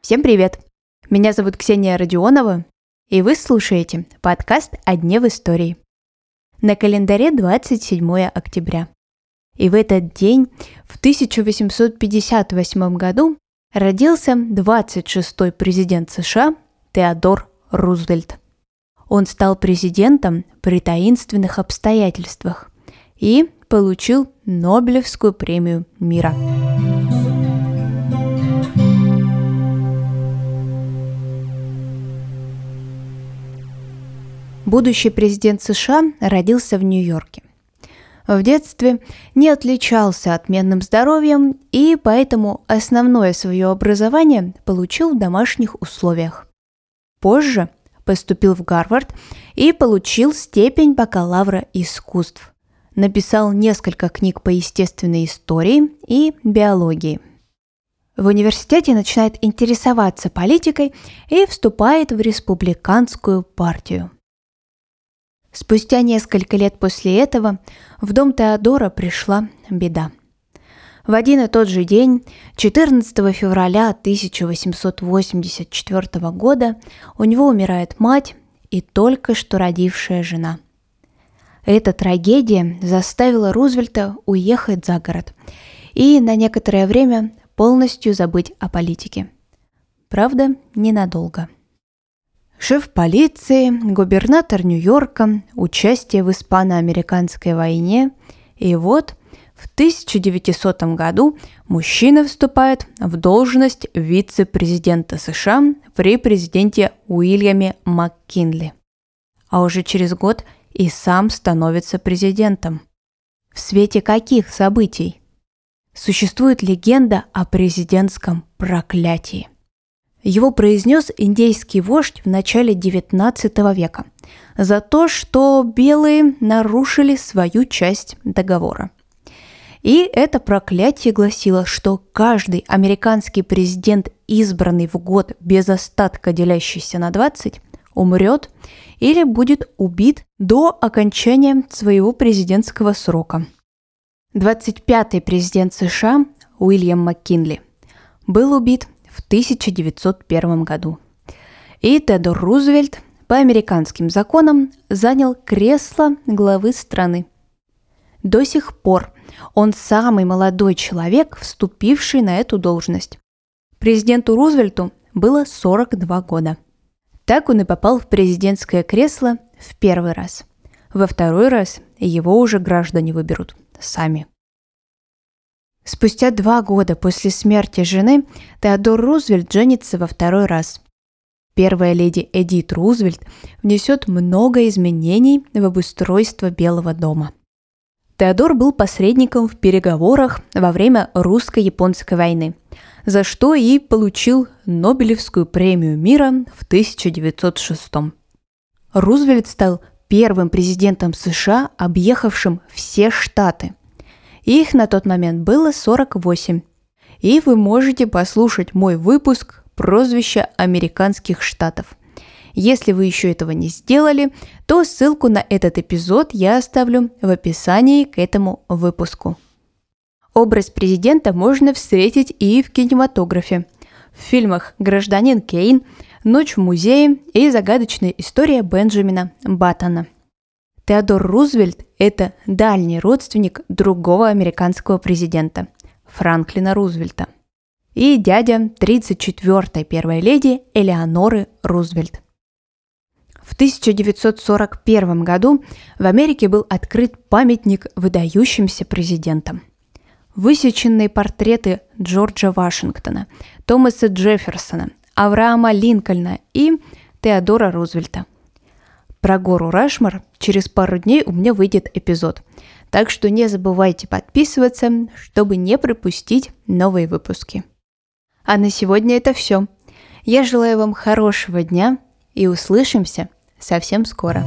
Всем привет! Меня зовут Ксения Родионова, и вы слушаете подкаст «О дне в истории». На календаре 27 октября. И в этот день, в 1858 году, родился 26-й президент США Теодор Рузвельт. Он стал президентом при таинственных обстоятельствах и получил Нобелевскую премию мира. Будущий президент США родился в Нью-Йорке. В детстве не отличался отменным здоровьем и поэтому основное свое образование получил в домашних условиях. Позже поступил в Гарвард и получил степень бакалавра искусств написал несколько книг по естественной истории и биологии. В университете начинает интересоваться политикой и вступает в республиканскую партию. Спустя несколько лет после этого в дом Теодора пришла беда. В один и тот же день, 14 февраля 1884 года, у него умирает мать и только что родившая жена – эта трагедия заставила Рузвельта уехать за город и на некоторое время полностью забыть о политике. Правда, ненадолго. Шеф полиции, губернатор Нью-Йорка, участие в испано-американской войне, и вот в 1900 году мужчина вступает в должность вице-президента США при президенте Уильяме МакКинли. А уже через год – и сам становится президентом. В свете каких событий? Существует легенда о президентском проклятии. Его произнес индейский вождь в начале XIX века за то, что белые нарушили свою часть договора. И это проклятие гласило, что каждый американский президент, избранный в год без остатка делящийся на 20, умрет или будет убит до окончания своего президентского срока. 25-й президент США Уильям МакКинли был убит в 1901 году. И Теодор Рузвельт по американским законам занял кресло главы страны. До сих пор он самый молодой человек, вступивший на эту должность. Президенту Рузвельту было 42 года – так он и попал в президентское кресло в первый раз. Во второй раз его уже граждане выберут сами. Спустя два года после смерти жены Теодор Рузвельт женится во второй раз. Первая леди Эдит Рузвельт внесет много изменений в обустройство Белого дома. Теодор был посредником в переговорах во время русско-японской войны – за что и получил Нобелевскую премию мира в 1906. Рузвельт стал первым президентом США, объехавшим все штаты. Их на тот момент было 48. И вы можете послушать мой выпуск «Прозвища американских штатов». Если вы еще этого не сделали, то ссылку на этот эпизод я оставлю в описании к этому выпуску. Образ президента можно встретить и в кинематографе. В фильмах «Гражданин Кейн», «Ночь в музее» и «Загадочная история Бенджамина Баттона». Теодор Рузвельт – это дальний родственник другого американского президента – Франклина Рузвельта. И дядя 34-й первой леди Элеоноры Рузвельт. В 1941 году в Америке был открыт памятник выдающимся президентам – Высеченные портреты Джорджа Вашингтона, Томаса Джефферсона, Авраама Линкольна и Теодора Рузвельта. Про гору Рашмар через пару дней у меня выйдет эпизод. Так что не забывайте подписываться, чтобы не пропустить новые выпуски. А на сегодня это все. Я желаю вам хорошего дня и услышимся совсем скоро.